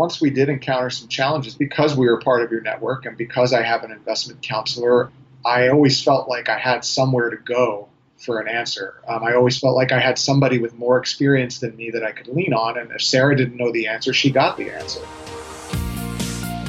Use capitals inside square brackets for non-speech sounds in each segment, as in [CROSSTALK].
once we did encounter some challenges because we were part of your network and because I have an investment counselor, I always felt like I had somewhere to go for an answer. Um, I always felt like I had somebody with more experience than me that I could lean on. And if Sarah didn't know the answer, she got the answer.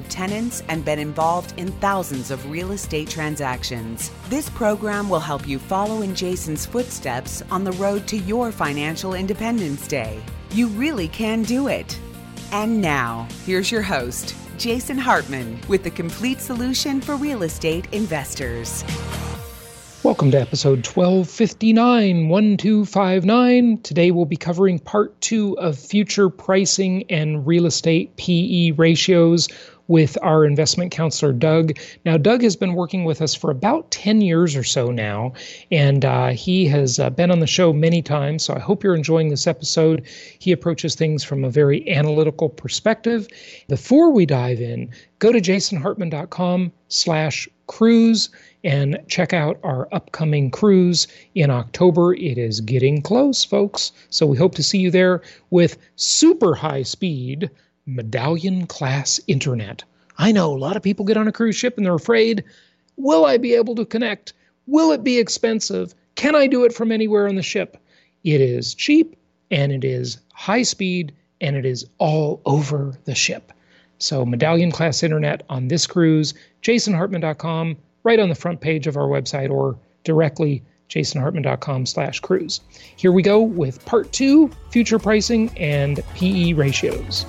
of tenants and been involved in thousands of real estate transactions. This program will help you follow in Jason's footsteps on the road to your financial independence day. You really can do it. And now, here's your host, Jason Hartman, with the complete solution for real estate investors. Welcome to episode 1259 1259. Today we'll be covering part two of future pricing and real estate PE ratios with our investment counselor, Doug. Now, Doug has been working with us for about 10 years or so now, and uh, he has uh, been on the show many times. So I hope you're enjoying this episode. He approaches things from a very analytical perspective. Before we dive in, go to jasonhartman.com slash cruise and check out our upcoming cruise in October. It is getting close, folks. So we hope to see you there with super high speed medallion class internet. I know a lot of people get on a cruise ship and they're afraid will I be able to connect? Will it be expensive? Can I do it from anywhere on the ship? It is cheap and it is high speed and it is all over the ship. So, medallion class internet on this cruise, jasonhartman.com, right on the front page of our website, or directly jasonhartman.com slash cruise. Here we go with part two future pricing and PE ratios.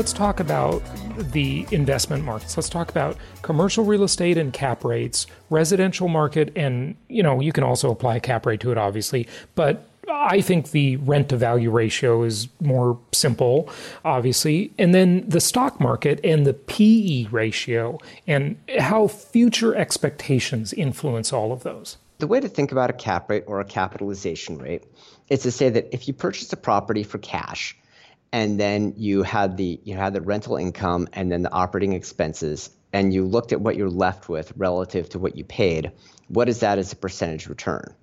let's talk about the investment markets. Let's talk about commercial real estate and cap rates, residential market, and you know you can also apply cap rate to it, obviously. But I think the rent to value ratio is more simple, obviously, and then the stock market and the PE ratio and how future expectations influence all of those. The way to think about a cap rate or a capitalization rate is to say that if you purchase a property for cash and then you had the you had the rental income and then the operating expenses and you looked at what you're left with relative to what you paid what is that as a percentage return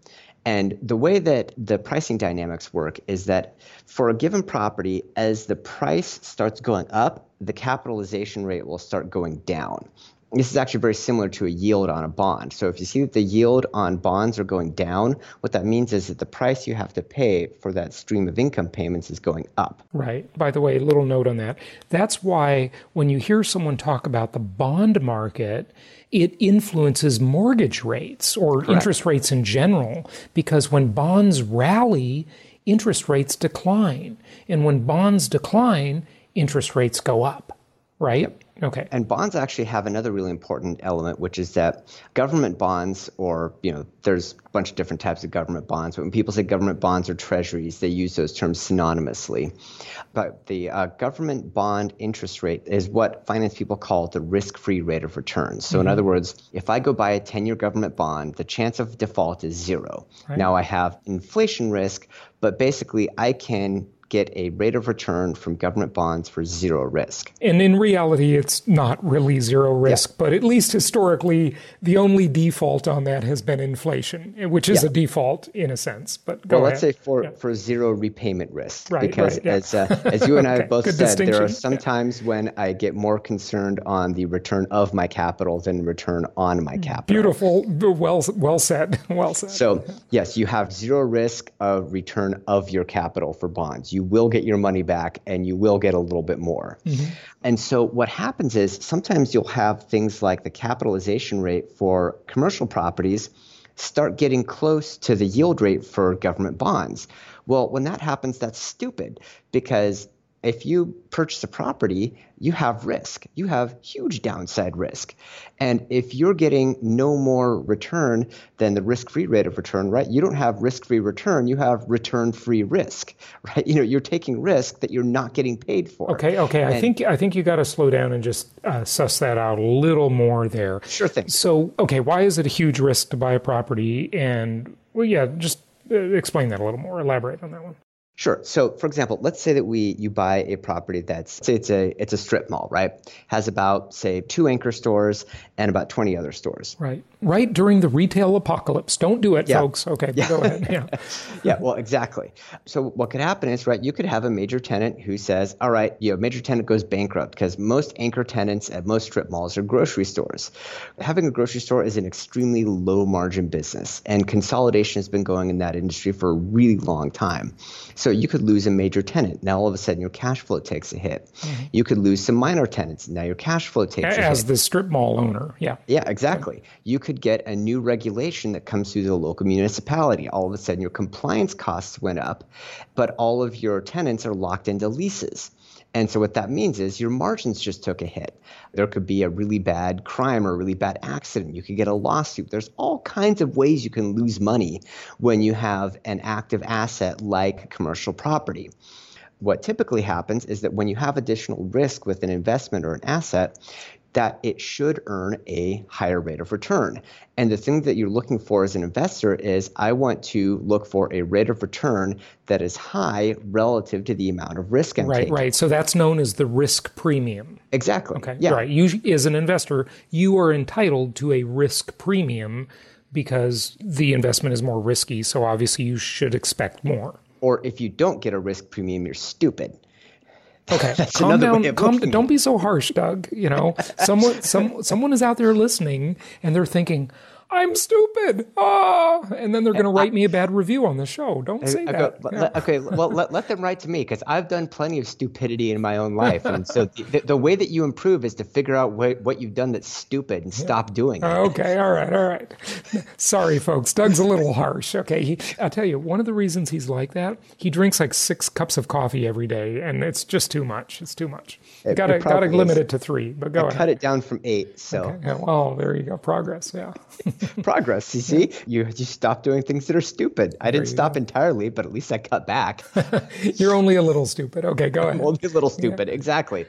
and the way that the pricing dynamics work is that for a given property as the price starts going up the capitalization rate will start going down this is actually very similar to a yield on a bond. So if you see that the yield on bonds are going down, what that means is that the price you have to pay for that stream of income payments is going up. Right. By the way, a little note on that. That's why when you hear someone talk about the bond market, it influences mortgage rates or Correct. interest rates in general because when bonds rally, interest rates decline. And when bonds decline, interest rates go up, right? Yep. Okay. And bonds actually have another really important element, which is that government bonds, or, you know, there's a bunch of different types of government bonds, but when people say government bonds or treasuries, they use those terms synonymously. But the uh, government bond interest rate is what finance people call the risk free rate of return. So, mm-hmm. in other words, if I go buy a 10 year government bond, the chance of default is zero. Right. Now I have inflation risk, but basically I can get a rate of return from government bonds for zero risk. And in reality, it's not really zero risk, yeah. but at least historically, the only default on that has been inflation, which is yeah. a default in a sense. But well, ahead. let's say for, yeah. for zero repayment risk, right, because right, as uh, as you and I [LAUGHS] okay. both said, there are some times when I get more concerned on the return of my capital than return on my capital. Beautiful, well well said, [LAUGHS] well said. So yes, you have zero risk of return of your capital for bonds you will get your money back and you will get a little bit more. Mm-hmm. And so what happens is sometimes you'll have things like the capitalization rate for commercial properties start getting close to the yield rate for government bonds. Well, when that happens, that's stupid because if you purchase a property, you have risk. You have huge downside risk. And if you're getting no more return than the risk-free rate of return, right? You don't have risk-free return, you have return-free risk, [LAUGHS] right? You know, you're taking risk that you're not getting paid for. Okay, okay. And I think I think you got to slow down and just uh, suss that out a little more there. Sure thing. So, okay, why is it a huge risk to buy a property and well, yeah, just uh, explain that a little more. Elaborate on that one. Sure. So, for example, let's say that we you buy a property that's say it's a it's a strip mall, right? Has about say two anchor stores and about twenty other stores. Right. Right during the retail apocalypse. Don't do it, yeah. folks. Okay. Yeah. Go ahead. [LAUGHS] Yeah. yeah. Well, exactly. So what could happen is right. You could have a major tenant who says, "All right, you know, major tenant goes bankrupt because most anchor tenants at most strip malls are grocery stores. Having a grocery store is an extremely low margin business, and consolidation has been going in that industry for a really long time. So you could lose a major tenant. Now all of a sudden your cash flow takes a hit. Mm-hmm. You could lose some minor tenants. Now your cash flow takes As a hit. As the strip mall owner, yeah. Yeah, exactly. You could get a new regulation that comes through the local municipality. All of a sudden your compliance costs went up, but all of your tenants are locked into leases. And so what that means is your margins just took a hit. There could be a really bad crime or a really bad accident. You could get a lawsuit. There's all kinds of ways you can lose money when you have an active asset like commercial property what typically happens is that when you have additional risk with an investment or an asset, that it should earn a higher rate of return. And the thing that you're looking for as an investor is I want to look for a rate of return that is high relative to the amount of risk I'm right, taking. Right, right. So that's known as the risk premium. Exactly. Okay. Yeah. Right. You, as an investor, you are entitled to a risk premium because the investment is more risky. So obviously, you should expect more. Or if you don't get a risk premium, you're stupid. Okay, [LAUGHS] calm down. Calm, don't be so harsh, Doug. You know, someone, some, someone is out there listening, and they're thinking, I'm stupid. Ah, and then they're going to write me a bad review on the show. Don't say I, that. Go, yeah. Okay, well, let, let them write to me because I've done plenty of stupidity in my own life. And so the, the, way that you improve is to figure out what, what you've done that's stupid and stop doing it. Okay, all right, all right. [LAUGHS] Sorry, folks. Doug's a little harsh. Okay, he, I'll tell you, one of the reasons he's like that, he drinks like six cups of coffee every day, and it's just too much. It's too much. Gotta, gotta limit it to three, but go I ahead. cut it down from eight, so. Okay. Yeah, well, there you go. Progress, yeah. [LAUGHS] [LAUGHS] progress. You see, you just stop doing things that are stupid. I didn't stop go. entirely, but at least I cut back. [LAUGHS] You're only a little stupid. Okay, go [LAUGHS] ahead. Only a little stupid, yeah. exactly.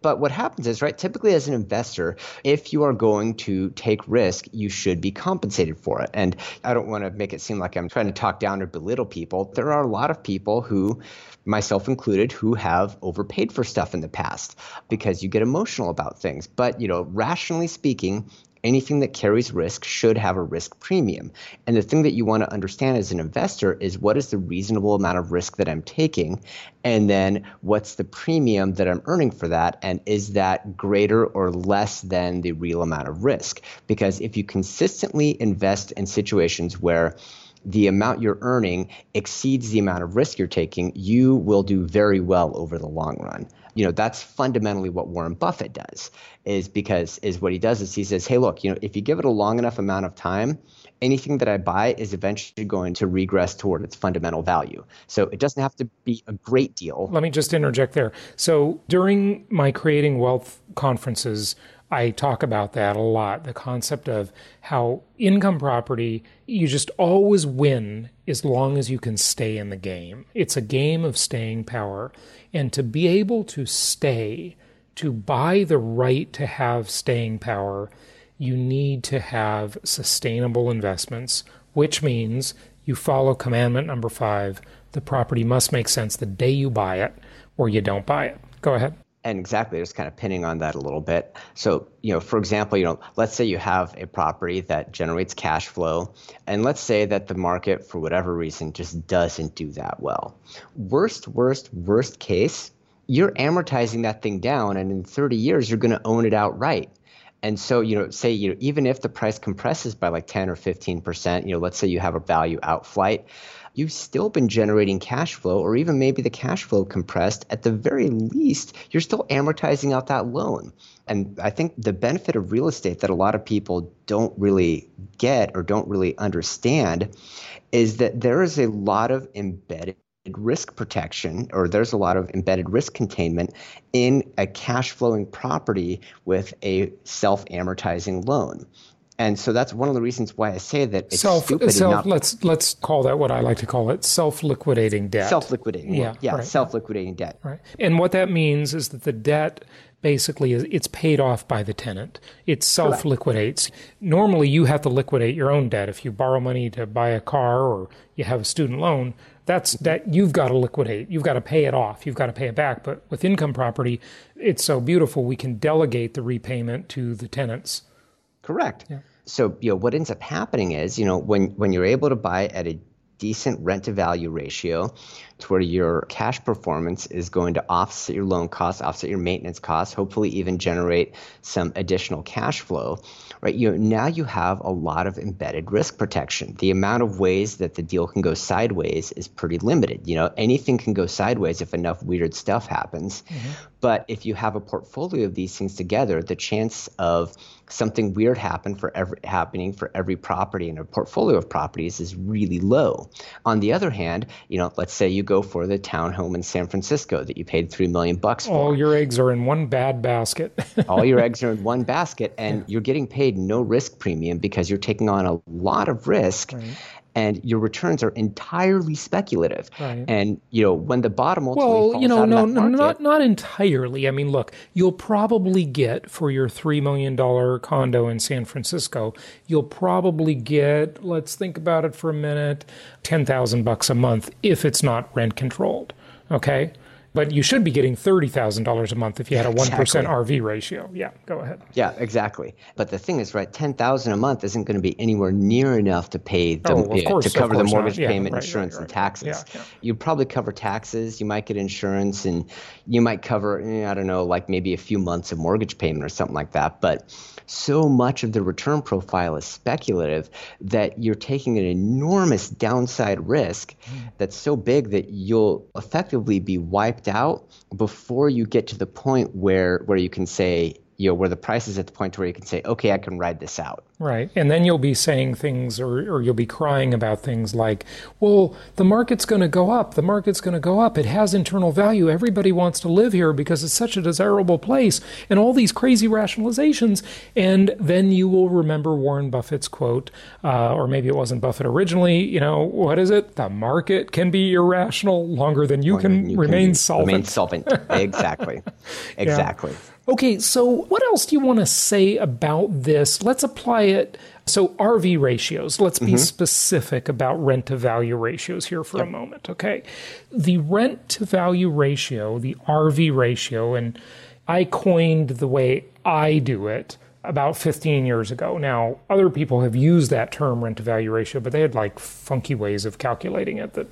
But what happens is, right? Typically, as an investor, if you are going to take risk, you should be compensated for it. And I don't want to make it seem like I'm trying to talk down or belittle people. There are a lot of people who myself included, who have overpaid for stuff in the past because you get emotional about things. But, you know, rationally speaking, anything that carries risk should have a risk premium. And the thing that you want to understand as an investor is what is the reasonable amount of risk that I'm taking? And then what's the premium that I'm earning for that? And is that greater or less than the real amount of risk? Because if you consistently invest in situations where the amount you're earning exceeds the amount of risk you're taking, you will do very well over the long run you know that's fundamentally what Warren Buffett does is because is what he does is he says hey look you know if you give it a long enough amount of time anything that I buy is eventually going to regress toward its fundamental value. So it doesn't have to be a great deal. Let me just interject there. So during my creating wealth conferences I talk about that a lot the concept of how income property, you just always win as long as you can stay in the game. It's a game of staying power. And to be able to stay, to buy the right to have staying power, you need to have sustainable investments, which means you follow commandment number five the property must make sense the day you buy it or you don't buy it. Go ahead and exactly just kind of pinning on that a little bit. So you know for example you know let's say you have a property that generates cash flow and let's say that the market for whatever reason just doesn't do that well. Worst worst worst case you're amortizing that thing down and in 30 years you're going to own it outright. And so, you know, say, you know, even if the price compresses by like 10 or 15%, you know, let's say you have a value out flight, you've still been generating cash flow, or even maybe the cash flow compressed. At the very least, you're still amortizing out that loan. And I think the benefit of real estate that a lot of people don't really get or don't really understand is that there is a lot of embedded risk protection or there's a lot of embedded risk containment in a cash flowing property with a self amortizing loan. And so that's one of the reasons why I say that it's self, self not, let's let's call that what I like to call it self-liquidating debt. Self-liquidating. Yeah, yeah, right. self-liquidating debt. Right. And what that means is that the debt basically is it's paid off by the tenant. It self-liquidates. Normally you have to liquidate your own debt if you borrow money to buy a car or you have a student loan. That's that you've got to liquidate. You've got to pay it off. You've got to pay it back. But with income property, it's so beautiful we can delegate the repayment to the tenants. Correct. Yeah. So, you know, what ends up happening is, you know, when when you're able to buy at a decent rent to value ratio to where your cash performance is going to offset your loan costs, offset your maintenance costs, hopefully even generate some additional cash flow, right? You know, now you have a lot of embedded risk protection. The amount of ways that the deal can go sideways is pretty limited. You know, anything can go sideways if enough weird stuff happens. Mm-hmm. But if you have a portfolio of these things together, the chance of something weird happen for every happening for every property in a portfolio of properties is really low. On the other hand, you know, let's say you go for the townhome in San Francisco that you paid three million bucks for. All your eggs are in one bad basket. [LAUGHS] All your eggs are in one basket, and yeah. you're getting paid no risk premium because you're taking on a lot of risk. Right and your returns are entirely speculative. Right. And you know when the bottom ultimately well, you know, no, no, market, not not entirely. I mean, look, you'll probably get for your three million dollar condo in San Francisco, you'll probably get. Let's think about it for a minute. Ten thousand bucks a month if it's not rent controlled. Okay. But you should be getting $30,000 a month if you had a 1% exactly. RV ratio. Yeah, go ahead. Yeah, exactly. But the thing is, right, 10000 a month isn't going to be anywhere near enough to pay the, oh, course, to cover the mortgage yeah, payment, right, insurance, right, right, and taxes. Yeah. You'd probably cover taxes, you might get insurance, and you might cover, eh, I don't know, like maybe a few months of mortgage payment or something like that. But so much of the return profile is speculative that you're taking an enormous downside risk that's so big that you'll effectively be wiped out before you get to the point where where you can say you know where the price is at the point where you can say okay i can ride this out. Right. And then you'll be saying things or, or you'll be crying about things like well the market's going to go up. The market's going to go up. It has internal value. Everybody wants to live here because it's such a desirable place and all these crazy rationalizations. And then you will remember warren buffett's quote uh, or maybe it wasn't buffett originally you know what is it? The market can be irrational longer than you, can, you remain can solvent remain solvent. exactly [LAUGHS] exactly. Yeah. Okay, so what else do you want to say about this? Let's apply it. So, RV ratios, let's be mm-hmm. specific about rent to value ratios here for yep. a moment, okay? The rent to value ratio, the RV ratio, and I coined the way I do it about 15 years ago. Now, other people have used that term rent to value ratio, but they had like funky ways of calculating it that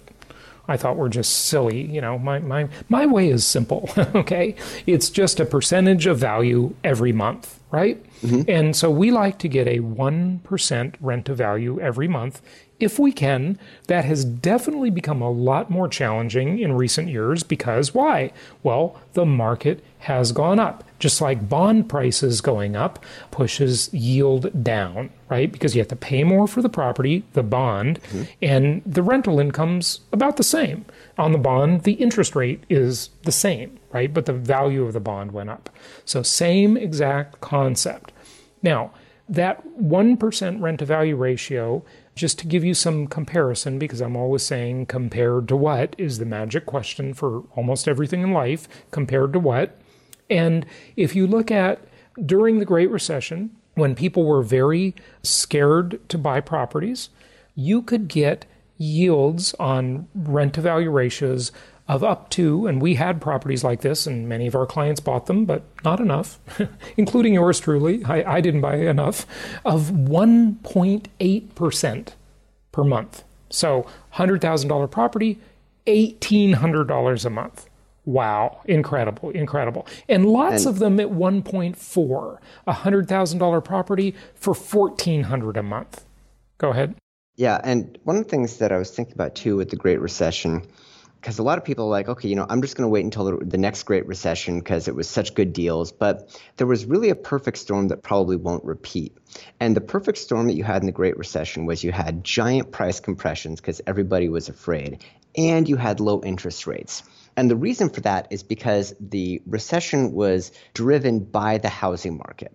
I thought were just silly. You know, my, my, my way is simple, [LAUGHS] okay? It's just a percentage of value every month, right? Mm-hmm. And so we like to get a 1% rent to value every month if we can. That has definitely become a lot more challenging in recent years because why? Well, the market has gone up. Just like bond prices going up pushes yield down, right? Because you have to pay more for the property, the bond, mm-hmm. and the rental income's about the same. On the bond, the interest rate is the same, right? But the value of the bond went up. So, same exact concept. Now, that 1% rent to value ratio, just to give you some comparison, because I'm always saying compared to what is the magic question for almost everything in life, compared to what? And if you look at during the Great Recession, when people were very scared to buy properties, you could get yields on rent to value ratios of up to, and we had properties like this, and many of our clients bought them, but not enough, [LAUGHS] including yours truly. I, I didn't buy enough, of 1.8% per month. So, $100,000 property, $1,800 a month. Wow, incredible, incredible. And lots and, of them at 1.4, a $100,000 property for 1400 a month. Go ahead. Yeah, and one of the things that I was thinking about too with the Great Recession because a lot of people are like, okay, you know, I'm just going to wait until the, the, next great recession because it was such good deals. But there was really a perfect storm that probably won't repeat. And the perfect storm that you had in the Great Recession was you had giant price compressions because everybody was afraid. and you had low interest rates. And the reason for that is because the recession was driven by the housing market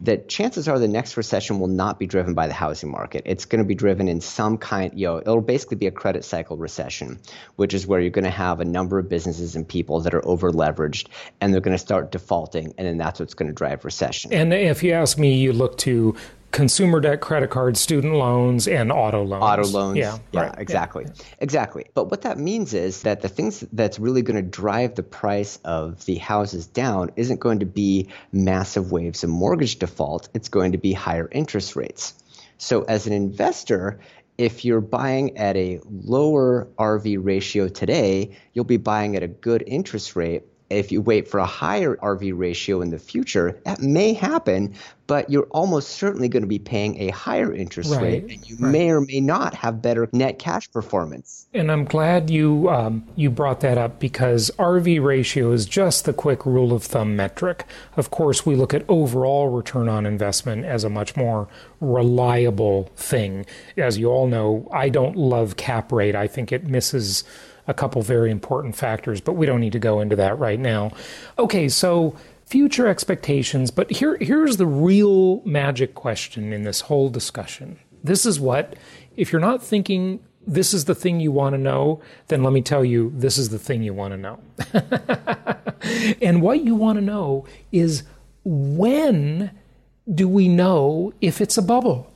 that chances are the next recession will not be driven by the housing market. It's going to be driven in some kind, you know, it'll basically be a credit cycle recession, which is where you're going to have a number of businesses and people that are over leveraged and they're going to start defaulting. And then that's what's going to drive recession. And if you ask me, you look to consumer debt, credit cards, student loans, and auto loans. Auto loans. Yeah, yeah right. exactly. Yeah. Exactly. But what that means is that the things that's really going to drive the price of the houses down isn't going to be massive waves of mortgage default, it's going to be higher interest rates. So as an investor, if you're buying at a lower RV ratio today, you'll be buying at a good interest rate if you wait for a higher RV ratio in the future, that may happen, but you're almost certainly going to be paying a higher interest right, rate, and you right. may or may not have better net cash performance. And I'm glad you um, you brought that up because RV ratio is just the quick rule of thumb metric. Of course, we look at overall return on investment as a much more reliable thing. As you all know, I don't love cap rate. I think it misses a couple very important factors, but we don't need to go into that right now. Okay, so future expectations, but here here's the real magic question in this whole discussion. This is what if you're not thinking this is the thing you want to know, then let me tell you this is the thing you want to know. [LAUGHS] and what you want to know is when do we know if it's a bubble?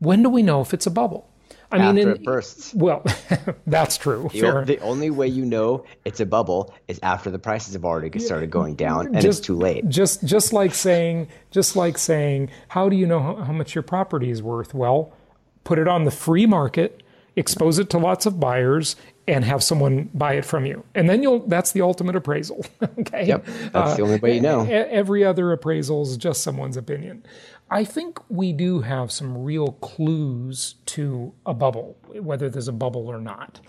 When do we know if it's a bubble? I After mean, in, it bursts. Well, [LAUGHS] that's true. The, the, only way you know it's a bubble is after the prices have already started going down, and just, it's too late. Just, just like saying, just like saying, how do you know how, how much your property is worth? Well, put it on the free market, expose it to lots of buyers, and have someone buy it from you. And then you'll that's the ultimate appraisal. [LAUGHS] okay. Yep. That's uh, the only way you know. Every other appraisal is just someone's opinion. I think we do have some real clues to a bubble, whether there's a bubble or not.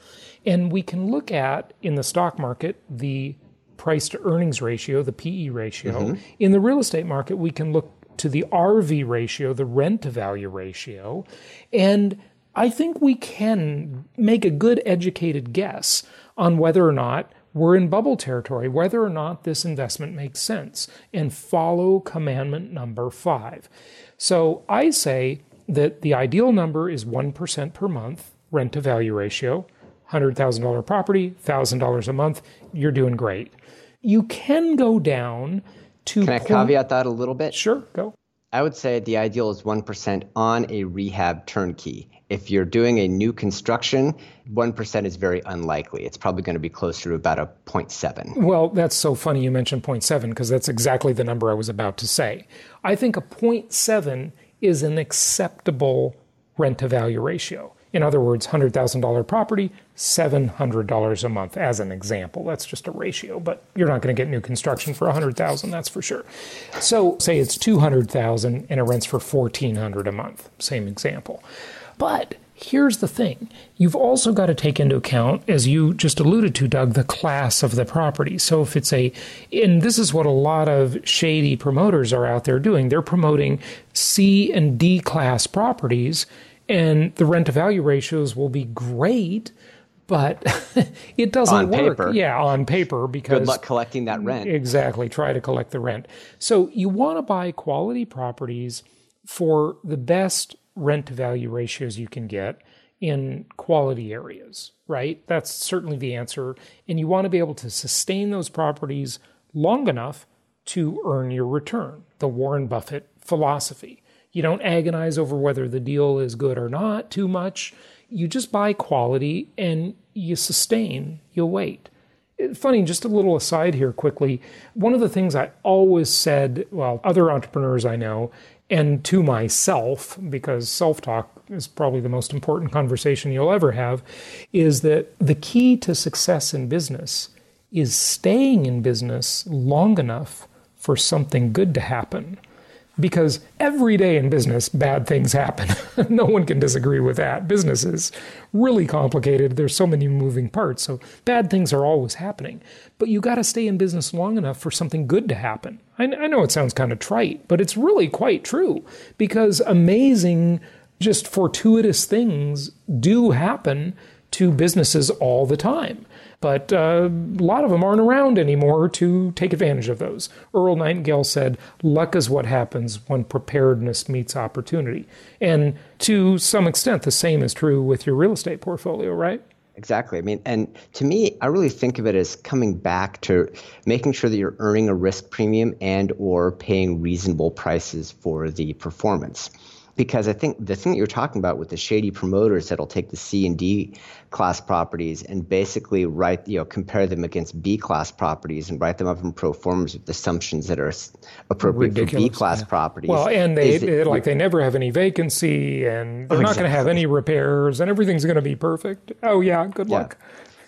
And we can look at in the stock market the price to earnings ratio, the PE ratio. Mm-hmm. In the real estate market, we can look to the RV ratio, the rent to value ratio. And I think we can make a good educated guess on whether or not we're in bubble territory, whether or not this investment makes sense, and follow commandment number five. So I say that the ideal number is 1% per month rent to value ratio, $100,000 property, $1,000 a month, you're doing great. You can go down to. Can I caveat that a little bit? Sure, go. I would say the ideal is 1% on a rehab turnkey. If you're doing a new construction, 1% is very unlikely. It's probably going to be closer to about a 0.7. Well, that's so funny you mentioned 0.7 because that's exactly the number I was about to say. I think a 0.7 is an acceptable rent to value ratio. In other words, $100,000 property, $700 a month as an example. That's just a ratio, but you're not going to get new construction for 100,000, that's for sure. So, say it's 200,000 and it rents for 1400 a month. Same example. But here's the thing. You've also got to take into account as you just alluded to Doug the class of the property. So if it's a and this is what a lot of shady promoters are out there doing. They're promoting C and D class properties and the rent to value ratios will be great, but [LAUGHS] it doesn't on work. Paper. Yeah, on paper because good luck collecting that rent. Exactly, try to collect the rent. So you want to buy quality properties for the best rent to value ratios you can get in quality areas, right? That's certainly the answer. And you want to be able to sustain those properties long enough to earn your return. The Warren Buffett philosophy. You don't agonize over whether the deal is good or not too much. You just buy quality and you sustain, you wait. Funny, just a little aside here quickly. One of the things I always said, well, other entrepreneurs I know, and to myself, because self talk is probably the most important conversation you'll ever have, is that the key to success in business is staying in business long enough for something good to happen because every day in business, bad things happen. [LAUGHS] no one can disagree with that. Business is really complicated. There's so many moving parts. So bad things are always happening. But you got to stay in business long enough for something good to happen. I, I know it sounds kind of trite, but it's really quite true because amazing, just fortuitous things do happen to businesses all the time. But uh, a lot of them aren't around anymore to take advantage of those. Earl Nightingale said, luck is what happens when preparedness meets opportunity. And to some extent, the same is true with your real estate portfolio, right? Exactly. I mean, and to me, I really think of it as coming back to making sure that you're earning a risk premium and or paying reasonable prices for the performance because I think the thing that you're talking about with the shady promoters that'll take the C and D class properties and basically write, you know, compare them against B class properties and write them up in pro forms with assumptions that are appropriate Ridiculous, for B class yeah. properties. Well, and they, they like they never have any vacancy and they're oh, not exactly. going to have any repairs and everything's going to be perfect. Oh yeah, good yeah. luck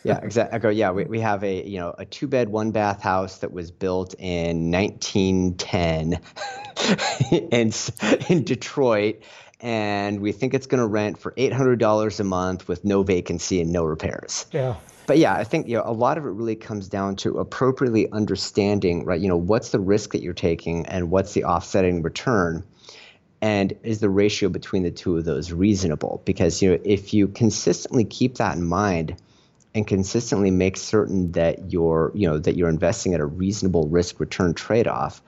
yeah, exactly. I go, yeah, we, we have a you know a two bed one bath house that was built in 1910 [LAUGHS] in in Detroit, and we think it's going to rent for eight hundred dollars a month with no vacancy and no repairs. Yeah. But yeah, I think you know a lot of it really comes down to appropriately understanding, right? You know, what's the risk that you're taking and what's the offsetting return and is the ratio between the two of those reasonable because you know if you consistently keep that in mind and consistently make certain that you're you know that you're investing at a reasonable risk return trade off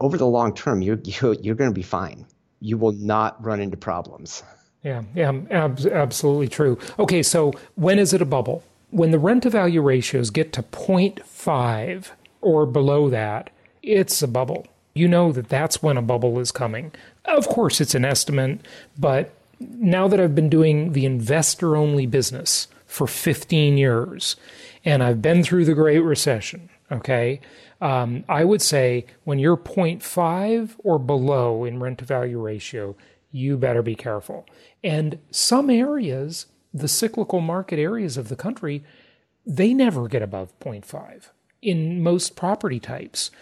over the long term you're you're, you're going to be fine. You will not run into problems. Yeah yeah ab- absolutely true. Okay so when is it a bubble? When the rent to value ratios get to 0.5 or below that it's a bubble. You know that that's when a bubble is coming. Of course it's an estimate but now that I've been doing the investor only business for 15 years, and I've been through the Great Recession. Okay. Um, I would say when you're 0.5 or below in rent to value ratio, you better be careful. And some areas, the cyclical market areas of the country, they never get above 0.5 in most property types.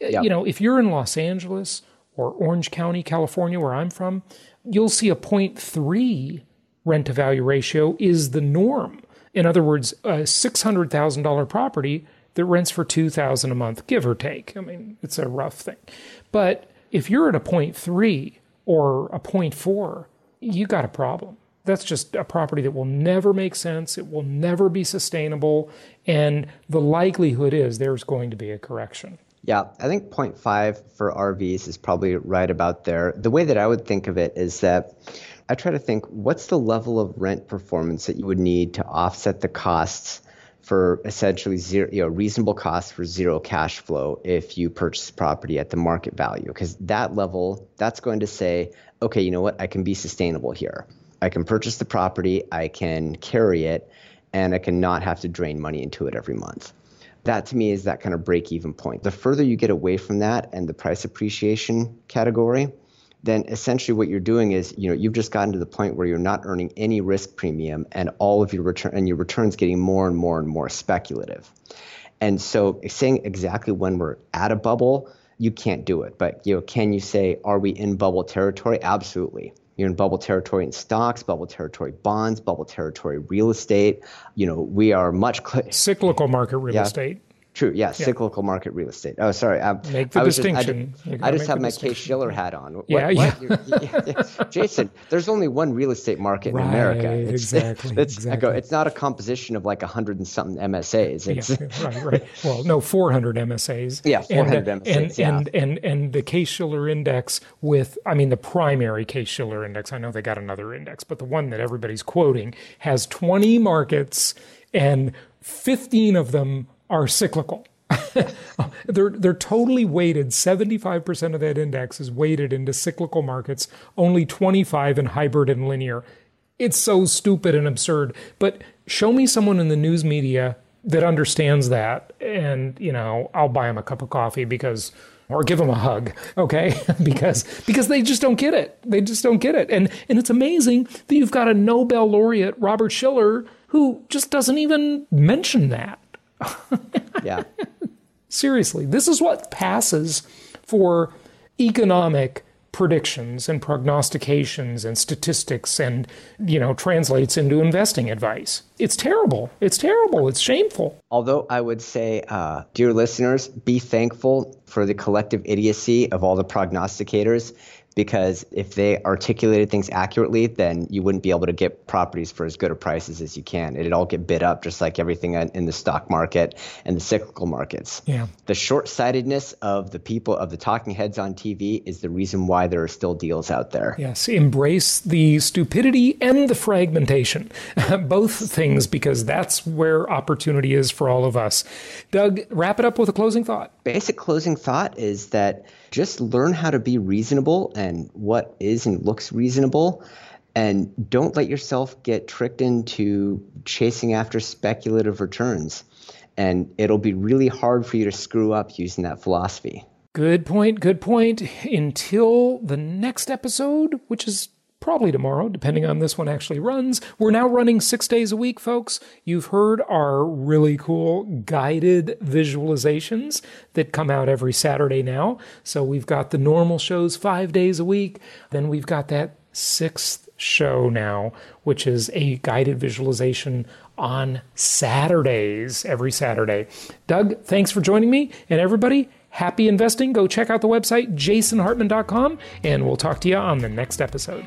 Yep. You know, if you're in Los Angeles or Orange County, California, where I'm from, you'll see a 0.3 rent to value ratio is the norm. In other words, a $600,000 property that rents for 2000 a month, give or take. I mean, it's a rough thing. But if you're at a 0.3 or a 0.4, you got a problem. That's just a property that will never make sense. It will never be sustainable. And the likelihood is there's going to be a correction. Yeah, I think 0.5 for RVs is probably right about there. The way that I would think of it is that I try to think what's the level of rent performance that you would need to offset the costs for essentially zero, you know, reasonable costs for zero cash flow if you purchase property at the market value. Because that level, that's going to say, okay, you know what, I can be sustainable here. I can purchase the property, I can carry it, and I can not have to drain money into it every month. That to me is that kind of break even point. The further you get away from that and the price appreciation category, then essentially what you're doing is you know you've just gotten to the point where you're not earning any risk premium and all of your return and your returns getting more and more and more speculative and so saying exactly when we're at a bubble you can't do it but you know can you say are we in bubble territory absolutely you're in bubble territory in stocks, bubble territory bonds, bubble territory real estate. You know, we are much cl- cyclical market real yeah. estate. True. Yeah, yeah, cyclical market real estate. Oh, sorry. I, make the I distinction. Just, I, I just have my Case Shiller hat on. What, yeah, what? yeah. Jason, there's only one real estate market right, in America. It's, exactly. It's, exactly. I go, it's not a composition of like a hundred and something MSAs. It's, yeah, right, right. Well, no, 400 MSAs. Yeah, 400 and, uh, MSAs. And, yeah. and, and, and the Case Shiller index with, I mean, the primary Case Shiller index. I know they got another index, but the one that everybody's quoting has 20 markets and 15 of them are cyclical. [LAUGHS] they're they're totally weighted. 75% of that index is weighted into cyclical markets, only 25 in hybrid and linear. It's so stupid and absurd. But show me someone in the news media that understands that and, you know, I'll buy them a cup of coffee because or give them a hug, okay? [LAUGHS] because because they just don't get it. They just don't get it. And and it's amazing that you've got a Nobel laureate, Robert Shiller, who just doesn't even mention that. [LAUGHS] yeah. Seriously, this is what passes for economic predictions and prognostications and statistics and you know translates into investing advice. It's terrible. It's terrible. It's shameful. Although i would say uh, dear listeners be thankful for the collective idiocy of all the prognosticators because if they articulated things accurately, then you wouldn't be able to get properties for as good a prices as you can. It'd all get bid up just like everything in the stock market and the cyclical markets. Yeah. The short-sightedness of the people of the talking heads on TV is the reason why there are still deals out there. Yes, embrace the stupidity and the fragmentation. [LAUGHS] Both things because that's where opportunity is for all of us. Doug, wrap it up with a closing thought. Basic closing thought is that just learn how to be reasonable and what is and looks reasonable. And don't let yourself get tricked into chasing after speculative returns. And it'll be really hard for you to screw up using that philosophy. Good point good point. Until the next episode which is probably tomorrow, depending on this one actually runs. We're now running six days a week, folks. You've heard our really cool guided visualizations that come out every Saturday now. So we've got the normal shows five days a week. Then we've got that sixth show now, which is a guided visualization on Saturdays, every Saturday. Doug, thanks for joining me. And everybody, happy investing. Go check out the website, jasonhartman.com, and we'll talk to you on the next episode.